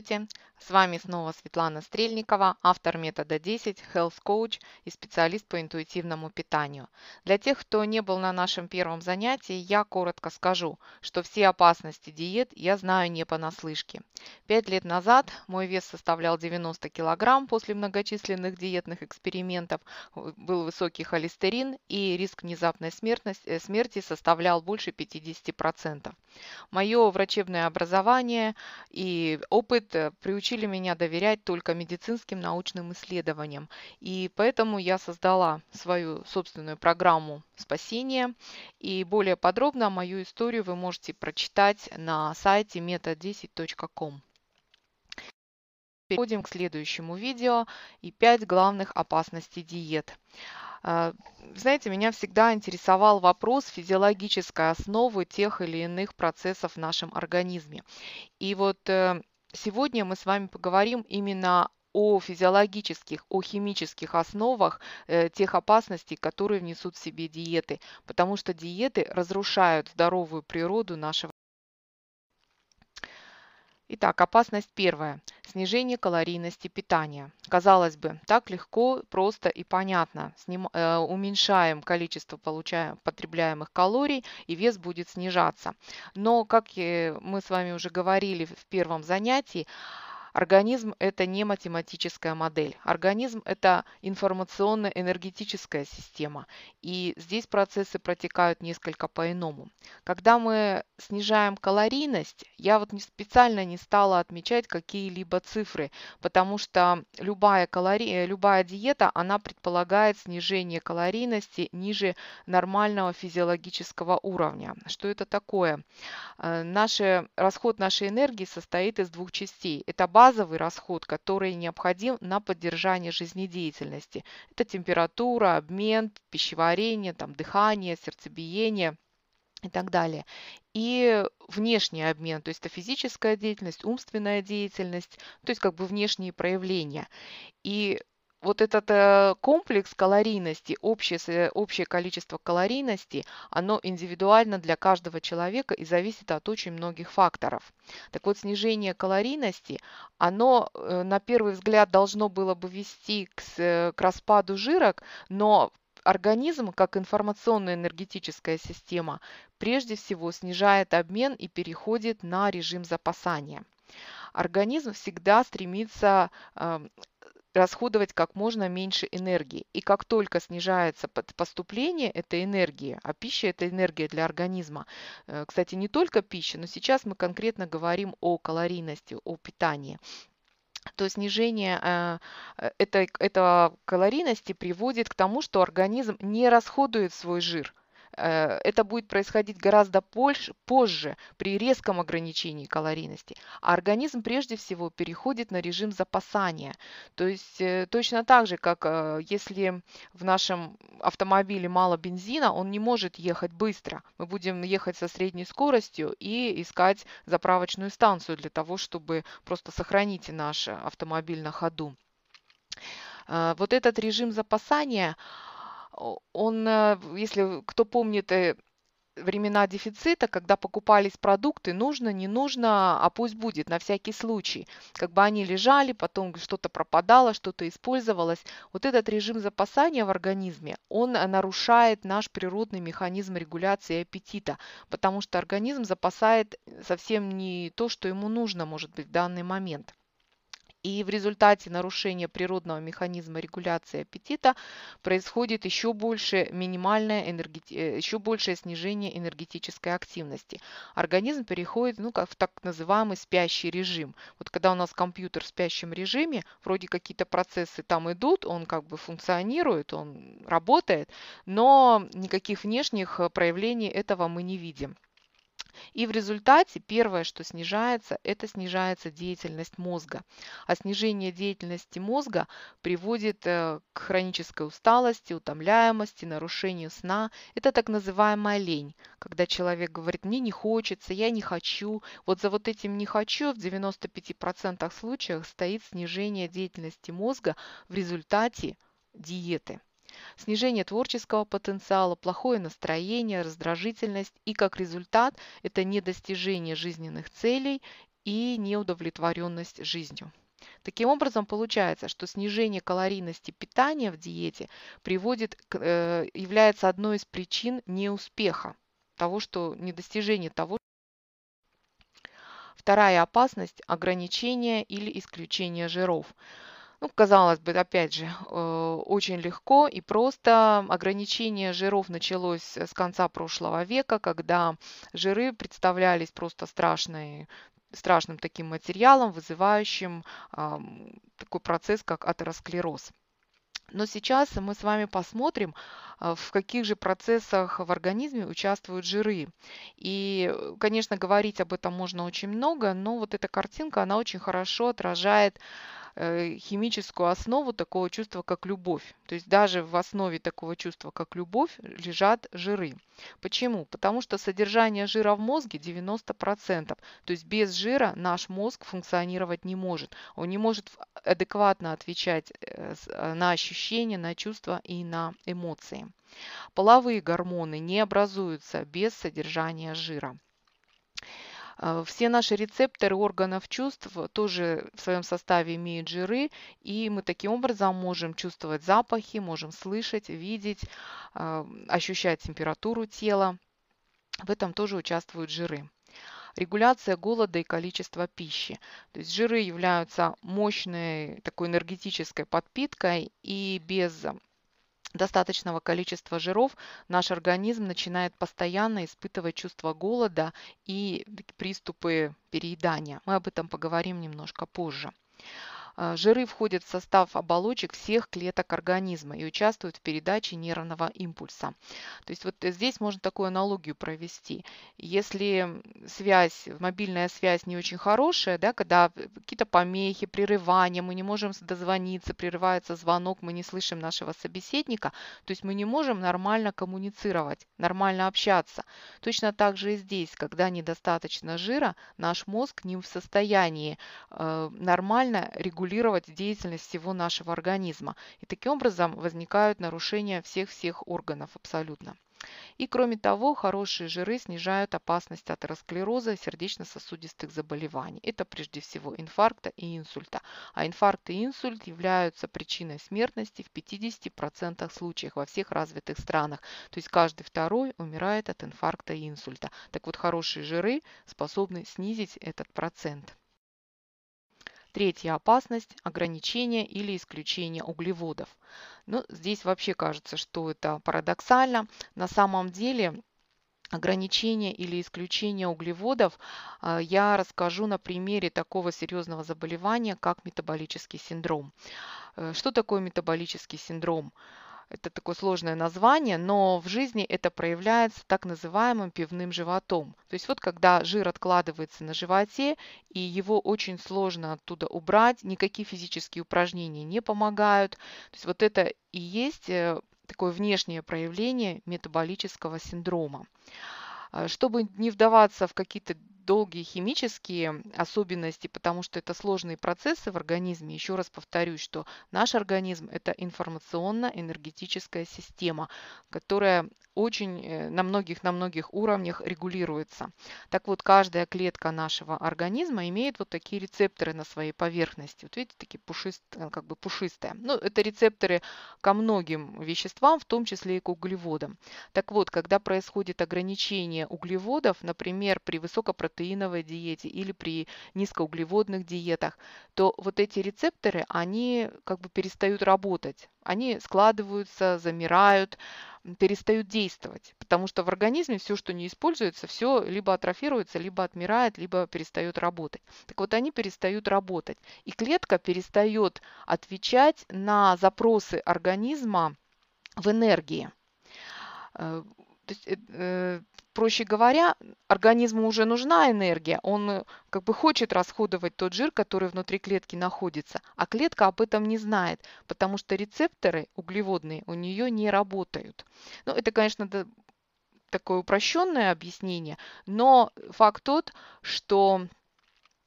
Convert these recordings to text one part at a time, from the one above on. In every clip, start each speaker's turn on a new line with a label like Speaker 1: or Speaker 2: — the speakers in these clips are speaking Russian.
Speaker 1: Здравствуйте! С вами снова Светлана Стрельникова, автор метода 10, Health Coach и специалист по интуитивному питанию. Для тех, кто не был на нашем первом занятии, я коротко скажу, что все опасности диет я знаю не понаслышке. Пять лет назад мой вес составлял 90 килограмм после многочисленных диетных экспериментов, был высокий холестерин и риск внезапной смертности, смерти составлял больше 50%. Мое врачебное образование и опыт приучили научили меня доверять только медицинским научным исследованиям. И поэтому я создала свою собственную программу спасения. И более подробно мою историю вы можете прочитать на сайте meta10.com. Переходим к следующему видео и 5 главных опасностей диет. А, знаете, меня всегда интересовал вопрос физиологической основы тех или иных процессов в нашем организме. И вот э, Сегодня мы с вами поговорим именно о физиологических, о химических основах э, тех опасностей, которые внесут в себе диеты, потому что диеты разрушают здоровую природу нашего. Итак, опасность первая. Снижение калорийности питания. Казалось бы, так легко, просто и понятно. Сним, э, уменьшаем количество получаем, потребляемых калорий, и вес будет снижаться. Но, как мы с вами уже говорили в первом занятии, Организм – это не математическая модель. Организм – это информационно-энергетическая система. И здесь процессы протекают несколько по-иному. Когда мы снижаем калорийность, я вот специально не стала отмечать какие-либо цифры, потому что любая, калори... любая диета, она предполагает снижение калорийности ниже нормального физиологического уровня. Что это такое? Э, наш расход нашей энергии состоит из двух частей. Это базовый расход, который необходим на поддержание жизнедеятельности. Это температура, обмен, пищеварение, там, дыхание, сердцебиение и так далее. И внешний обмен, то есть это физическая деятельность, умственная деятельность, то есть как бы внешние проявления. И вот этот э, комплекс калорийности, общее, общее количество калорийности, оно индивидуально для каждого человека и зависит от очень многих факторов. Так вот, снижение калорийности, оно э, на первый взгляд должно было бы вести к, к распаду жирок, но организм, как информационно-энергетическая система, прежде всего снижает обмен и переходит на режим запасания организм всегда стремится эм, расходовать как можно меньше энергии. И как только снижается поступление этой энергии, а пища это энергия для организма, э, кстати, не только пища, но сейчас мы конкретно говорим о калорийности, о питании, то снижение э, э, этой, этого калорийности приводит к тому, что организм не расходует свой жир. Э, это будет происходить гораздо позже, позже при резком ограничении калорийности. А организм прежде всего переходит на режим запасания. То есть э, точно так же, как э, если в нашем автомобиле мало бензина, он не может ехать быстро. Мы будем ехать со средней скоростью и искать заправочную станцию для того, чтобы просто сохранить наш автомобиль на ходу. Вот этот режим запасания – он, э, если кто помнит э, времена дефицита, когда покупались продукты, нужно, не нужно, а пусть будет, на всякий случай. Как бы они лежали, потом что-то пропадало, что-то использовалось. Вот этот режим запасания в организме, он нарушает наш природный механизм регуляции аппетита, потому что организм запасает совсем не то, что ему нужно, может быть, в данный момент. И в результате нарушения природного механизма регуляции аппетита происходит еще, больше минимальное энергeti... Э, еще большее снижение энергетической активности. Организм переходит ну, как в так называемый спящий режим. Вот когда у нас компьютер в спящем режиме, вроде какие-то процессы там идут, он как бы функционирует, он работает, но никаких внешних э, проявлений этого мы не видим. И в результате первое, что снижается, это снижается деятельность мозга. А снижение деятельности мозга приводит э, к хронической усталости, утомляемости, нарушению сна. Это так называемая лень, когда человек говорит, мне не хочется, я не хочу. Вот за вот этим не хочу в 95% случаев стоит снижение деятельности мозга в результате диеты снижение творческого потенциала, плохое настроение, раздражительность и как результат это недостижение жизненных целей и неудовлетворенность жизнью. Таким образом, получается, что снижение калорийности питания в диете приводит, э, является одной из причин неуспеха, того, что недостижение того. Вторая опасность – ограничение или исключение жиров. Ну, казалось бы, опять же, э, очень легко и просто. Ограничение жиров началось с конца прошлого века, когда жиры представлялись просто страшной страшным таким материалом, вызывающим такой процесс, как атеросклероз. Но сейчас мы с вами посмотрим, а, в каких же процессах в организме участвуют жиры. И, конечно, говорить об этом можно очень много, но вот эта картинка, она очень хорошо отражает Э, химическую основу такого чувства, как любовь. То есть даже в основе такого чувства, как любовь, лежат жиры. Почему? Потому что содержание жира в мозге 90%. То есть без жира наш мозг функционировать не может. Он не может адекватно отвечать э, э, на ощущения, на чувства и на эмоции. Половые гормоны не образуются без содержания жира. Э, все наши рецепторы органов чувств тоже в своем составе имеют жиры, и мы таким образом можем чувствовать запахи, можем слышать, видеть, э, ощущать температуру тела. В этом тоже участвуют жиры. Регуляция голода и количества пищи. То есть жиры являются мощной такой энергетической подпиткой, и без достаточного количества жиров наш организм начинает постоянно испытывать чувство голода и приступы переедания. Мы об этом поговорим немножко позже. А, жиры входят в состав оболочек всех клеток организма и участвуют в передаче нервного импульса. То есть вот здесь можно такую аналогию провести. Если связь, мобильная связь не очень хорошая, да, когда какие-то помехи, прерывания, мы не можем дозвониться, прерывается звонок, мы не слышим нашего собеседника, то есть мы не можем нормально коммуницировать, нормально общаться. Точно так же и здесь, когда недостаточно жира, наш мозг не в состоянии э, нормально регулировать регулировать деятельность всего нашего организма. И таким образом возникают нарушения всех-всех органов абсолютно. И кроме того, хорошие жиры снижают опасность атеросклероза и сердечно-сосудистых заболеваний. Это прежде всего инфаркта и инсульта. А инфаркт и инсульт являются причиной смертности в 50% случаев во всех развитых странах. То есть каждый второй умирает от инфаркта и инсульта. Так вот, хорошие жиры способны снизить этот процент. Третья опасность – ограничение или исключение углеводов. Ну, здесь вообще кажется, что это парадоксально. На самом деле ограничение или исключение углеводов а, я расскажу на примере такого серьезного заболевания, как метаболический синдром. Э, что такое метаболический синдром? Это такое сложное название, но в жизни это проявляется так называемым пивным животом. То есть вот когда жир откладывается на животе, и его очень сложно оттуда убрать, никакие физические упражнения не помогают. То есть вот это и есть э, такое внешнее проявление метаболического синдрома. А, чтобы не вдаваться в какие-то долгие химические особенности, потому что это сложные процессы в организме. Еще раз повторюсь, что наш организм – это информационно-энергетическая система, которая очень э, на многих, на многих уровнях регулируется. Так вот, каждая клетка нашего организма имеет вот такие рецепторы на своей поверхности. Вот видите, такие пушистые, как бы пушистые. Ну, это рецепторы ко многим веществам, в том числе и к углеводам. Так вот, когда происходит ограничение углеводов, например, при высокопротеиновой диете или при низкоуглеводных диетах, то вот эти рецепторы, они как бы перестают работать. Они складываются, замирают, перестают действовать, потому что в организме все, что не используется, все либо атрофируется, либо отмирает, либо перестает работать. Так вот, они перестают работать. И клетка перестает отвечать на запросы организма в энергии. Э, то есть, э, э, проще говоря, организму уже нужна энергия, он э, как бы хочет расходовать тот жир, который внутри клетки находится, а клетка об этом не знает, потому что рецепторы углеводные у нее не работают. Ну, это, конечно, такое упрощенное объяснение, но факт тот, что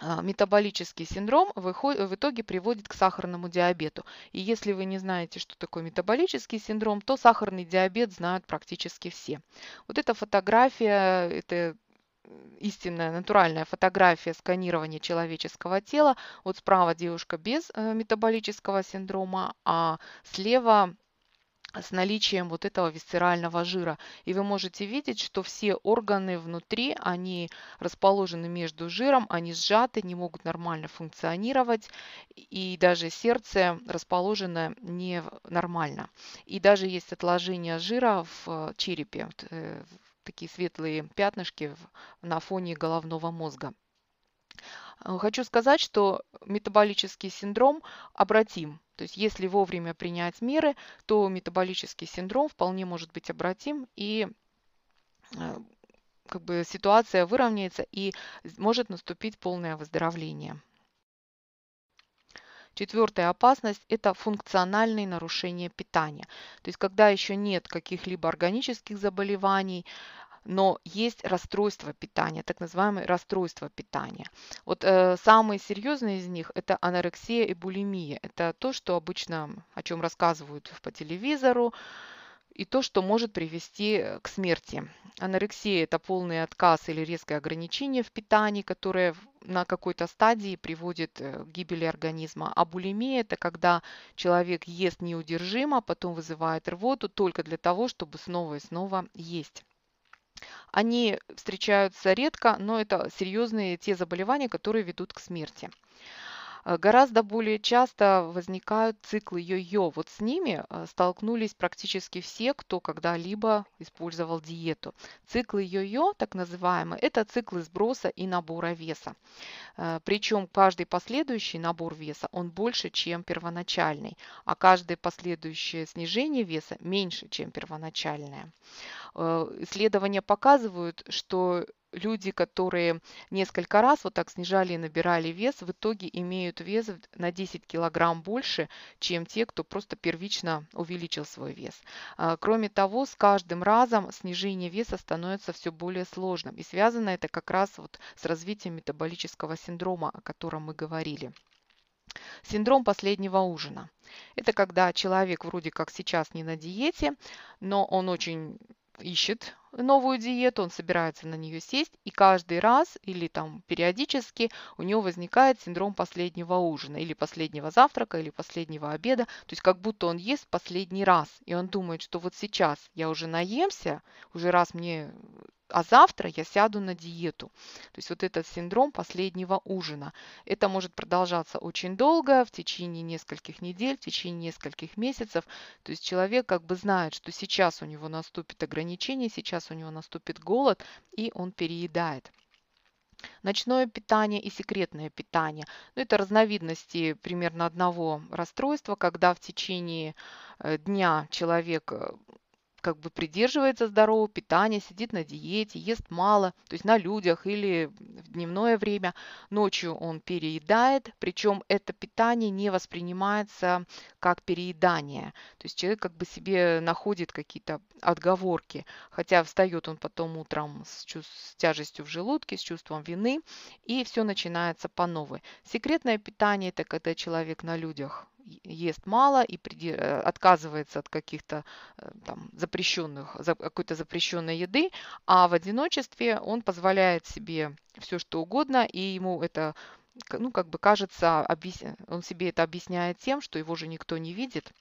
Speaker 1: метаболический синдром в итоге приводит к сахарному диабету. И если вы не знаете, что такое метаболический синдром, то сахарный диабет знают практически все. Вот эта фотография, это истинная натуральная фотография сканирования человеческого тела. Вот справа девушка без э, метаболического синдрома, а слева с наличием вот этого висцерального жира. И вы можете видеть, что все органы внутри, они расположены между жиром, они сжаты, не могут нормально функционировать, и даже сердце расположено не нормально. И даже есть отложение жира в черепе, э, такие светлые пятнышки на фоне головного мозга. Э, хочу сказать, что метаболический синдром обратим. То есть если вовремя принять меры, то метаболический синдром вполне может быть обратим и э, как бы ситуация выровняется и может наступить полное выздоровление. Четвертая опасность – это функциональные нарушения питания. То есть когда еще нет каких-либо органических заболеваний, но есть расстройство питания, так называемые расстройства питания. Вот э, самые серьезные из них – это анорексия и булимия. Это то, что обычно, о чем рассказывают по телевизору, и то, что может привести э, к смерти. Анорексия – это полный отказ или резкое ограничение в питании, которое на какой-то стадии приводит э, к гибели организма. А булимия – это когда человек ест неудержимо, потом вызывает рвоту только для того, чтобы снова и снова есть. Они встречаются редко, но это серьезные те заболевания, которые ведут к смерти. Э, гораздо более часто возникают циклы йо-йо. Вот с ними э, столкнулись практически все, кто когда-либо использовал диету. Циклы йо-йо, так называемые, это циклы сброса и набора веса. Э, Причем каждый последующий набор веса, он больше, чем первоначальный, а каждое последующее снижение веса меньше, чем первоначальное. Исследования показывают, что люди, которые несколько раз вот так снижали и набирали вес, в итоге имеют вес на 10 килограмм больше, чем те, кто просто первично увеличил свой вес. А, кроме того, с каждым разом снижение веса становится все более сложным. И связано это как раз вот с развитием метаболического синдрома, о котором мы говорили. Синдром последнего ужина. Это когда человек вроде как сейчас не на диете, но он очень ищет новую диету, он собирается на нее сесть, и каждый раз или там периодически у него возникает синдром последнего ужина, или последнего завтрака, или последнего обеда, то есть как будто он ест последний раз, и он думает, что вот сейчас я уже наемся, уже раз мне а завтра я сяду на диету. То есть вот этот синдром последнего ужина. Это может продолжаться очень долго, в течение нескольких недель, в течение нескольких месяцев. То есть человек как бы знает, что сейчас у него наступит ограничение, сейчас у него наступит голод, и он переедает. Ночное питание и секретное питание. Ну, это разновидности примерно одного расстройства, когда в течение э, дня человек э, как бы придерживается здорового питания, сидит на диете, ест мало, то есть на людях или в дневное время. Ночью он переедает, причем это питание не воспринимается как переедание. То есть человек как бы себе находит какие-то отговорки, хотя встает он потом утром с, с тяжестью в желудке, с чувством вины, и все начинается по новой. Секретное питание – это когда человек на людях ест мало и э, отказывается от каких-то э, там запрещенных, какой-то запрещенной еды, а в одиночестве он позволяет себе все что угодно, и ему это ну, как бы кажется, он себе это объясняет тем, что его же никто не видит,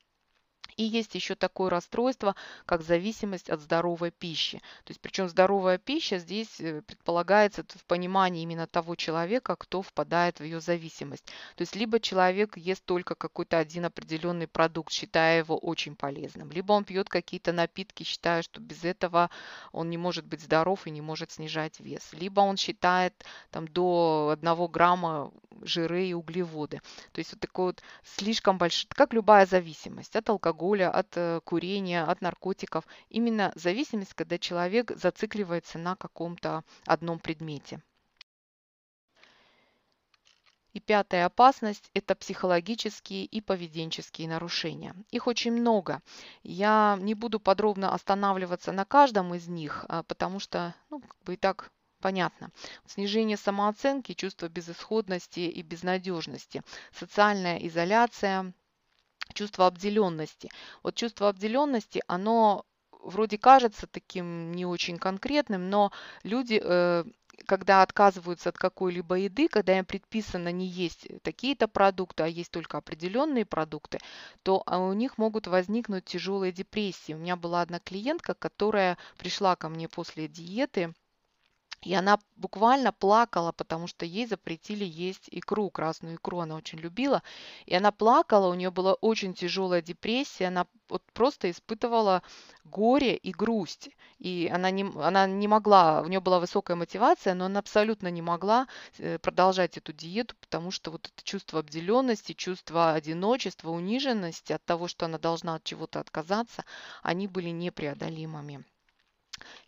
Speaker 1: и есть еще такое расстройство, как зависимость от здоровой пищи. То есть, причем здоровая пища здесь э, предполагается в понимании именно того человека, кто впадает в ее зависимость. То есть, либо человек ест только какой-то один определенный продукт, считая его очень полезным, либо он пьет какие-то напитки, считая, что без этого он не может быть здоров и не может снижать вес, либо он считает там до 1 грамма жиры и углеводы. То есть, вот такой вот слишком большой, как любая зависимость от алкоголя, алкоголя, от э, курения, от наркотиков. Именно зависимость, когда человек зацикливается на каком-то одном предмете. И пятая опасность – это психологические и поведенческие нарушения. Их очень много. Я не буду подробно останавливаться на каждом из них, а, потому что ну, как бы и так понятно. Снижение самооценки, чувство безысходности и безнадежности, социальная изоляция, чувство обделенности. Вот чувство обделенности, оно вроде кажется таким не очень конкретным, но люди э, когда отказываются от какой-либо еды, когда им предписано не есть такие-то продукты, а есть только определенные продукты, то а, у них могут возникнуть тяжелые депрессии. У меня была одна клиентка, которая пришла ко мне после диеты, и она буквально плакала, потому что ей запретили есть икру, красную икру она очень любила. И она плакала, у нее была очень тяжелая депрессия, она вот просто испытывала горе и грусть. И она не, она не могла, у нее была высокая мотивация, но она абсолютно не могла э, продолжать эту диету, потому что вот это чувство обделенности, чувство одиночества, униженности от того, что она должна от чего-то отказаться, они были непреодолимыми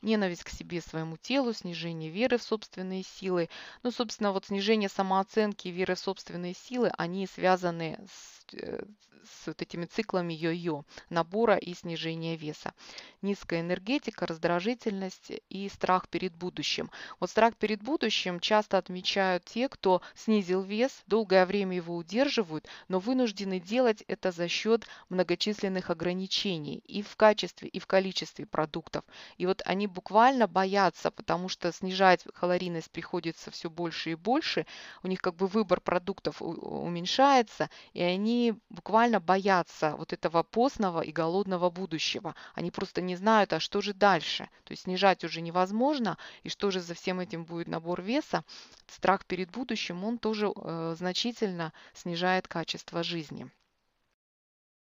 Speaker 1: ненависть к себе, своему телу, снижение веры в собственные силы. Ну, собственно, вот снижение самооценки и веры в собственные силы, они связаны с, э, с вот этими циклами йо-йо, набора и снижения веса. Низкая энергетика, раздражительность и страх перед будущим. Вот страх перед будущим часто отмечают те, кто снизил вес, долгое время его удерживают, но вынуждены делать это за счет многочисленных ограничений и в качестве, и в количестве продуктов. И вот они буквально боятся, потому что снижать калорийность приходится все больше и больше, у них как бы выбор продуктов уменьшается, и они буквально боятся вот этого постного и голодного будущего. Они просто не знают, а что же дальше. То есть снижать уже невозможно, и что же за всем этим будет набор веса. Страх перед будущим, он тоже э, значительно снижает качество жизни.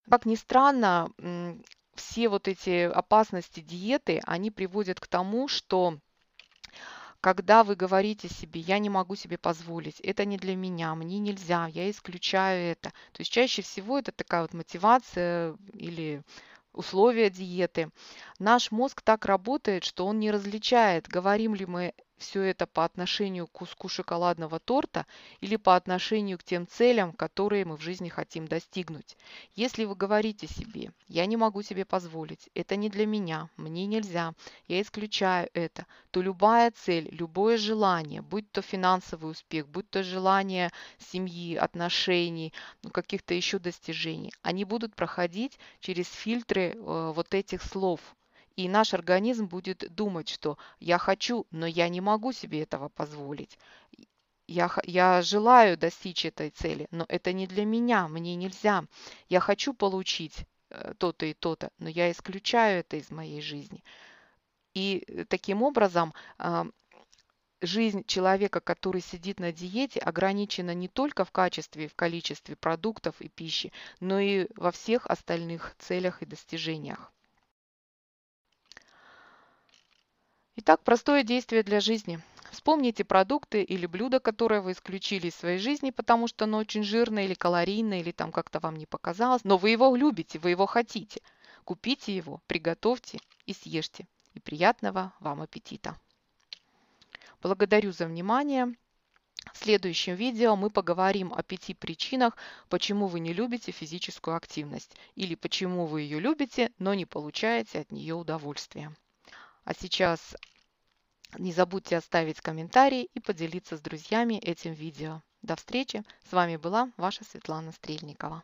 Speaker 1: Как ни странно, все вот эти опасности диеты, они приводят к тому, что когда вы говорите себе, я не могу себе позволить, это не для меня, мне нельзя, я исключаю это. То есть чаще всего это такая вот мотивация или условия диеты. Наш мозг так работает, что он не различает, говорим ли мы все это по отношению к куску шоколадного торта или по отношению к тем целям, которые мы в жизни хотим достигнуть. Если вы говорите себе, я не могу себе позволить, это не для меня, мне нельзя, я исключаю это, то любая цель, любое желание, будь то финансовый успех, будь то желание семьи, отношений, ну, каких-то еще достижений, они будут проходить через фильтры э, вот этих слов – и наш организм будет думать, что я хочу, но я не могу себе этого позволить. Я, я желаю достичь этой цели, но это не для меня, мне нельзя. Я хочу получить э, то-то и то-то, но я исключаю это из моей жизни. И э, таким образом а, жизнь человека, который сидит на диете, ограничена не только в качестве и в количестве продуктов и пищи, но и во всех остальных целях и достижениях. Итак, простое действие для жизни. Вспомните продукты или блюда, которые вы исключили из своей жизни, потому что оно очень жирное или калорийное, или там как-то вам не показалось, но вы его любите, вы его хотите. Купите его, приготовьте и съешьте. И приятного вам аппетита! Благодарю за внимание. В следующем видео мы поговорим о пяти причинах, почему вы не любите физическую активность или почему вы ее любите, но не получаете от нее удовольствия. А сейчас не забудьте оставить комментарий и поделиться с друзьями этим видео. До встречи! С вами была ваша Светлана Стрельникова.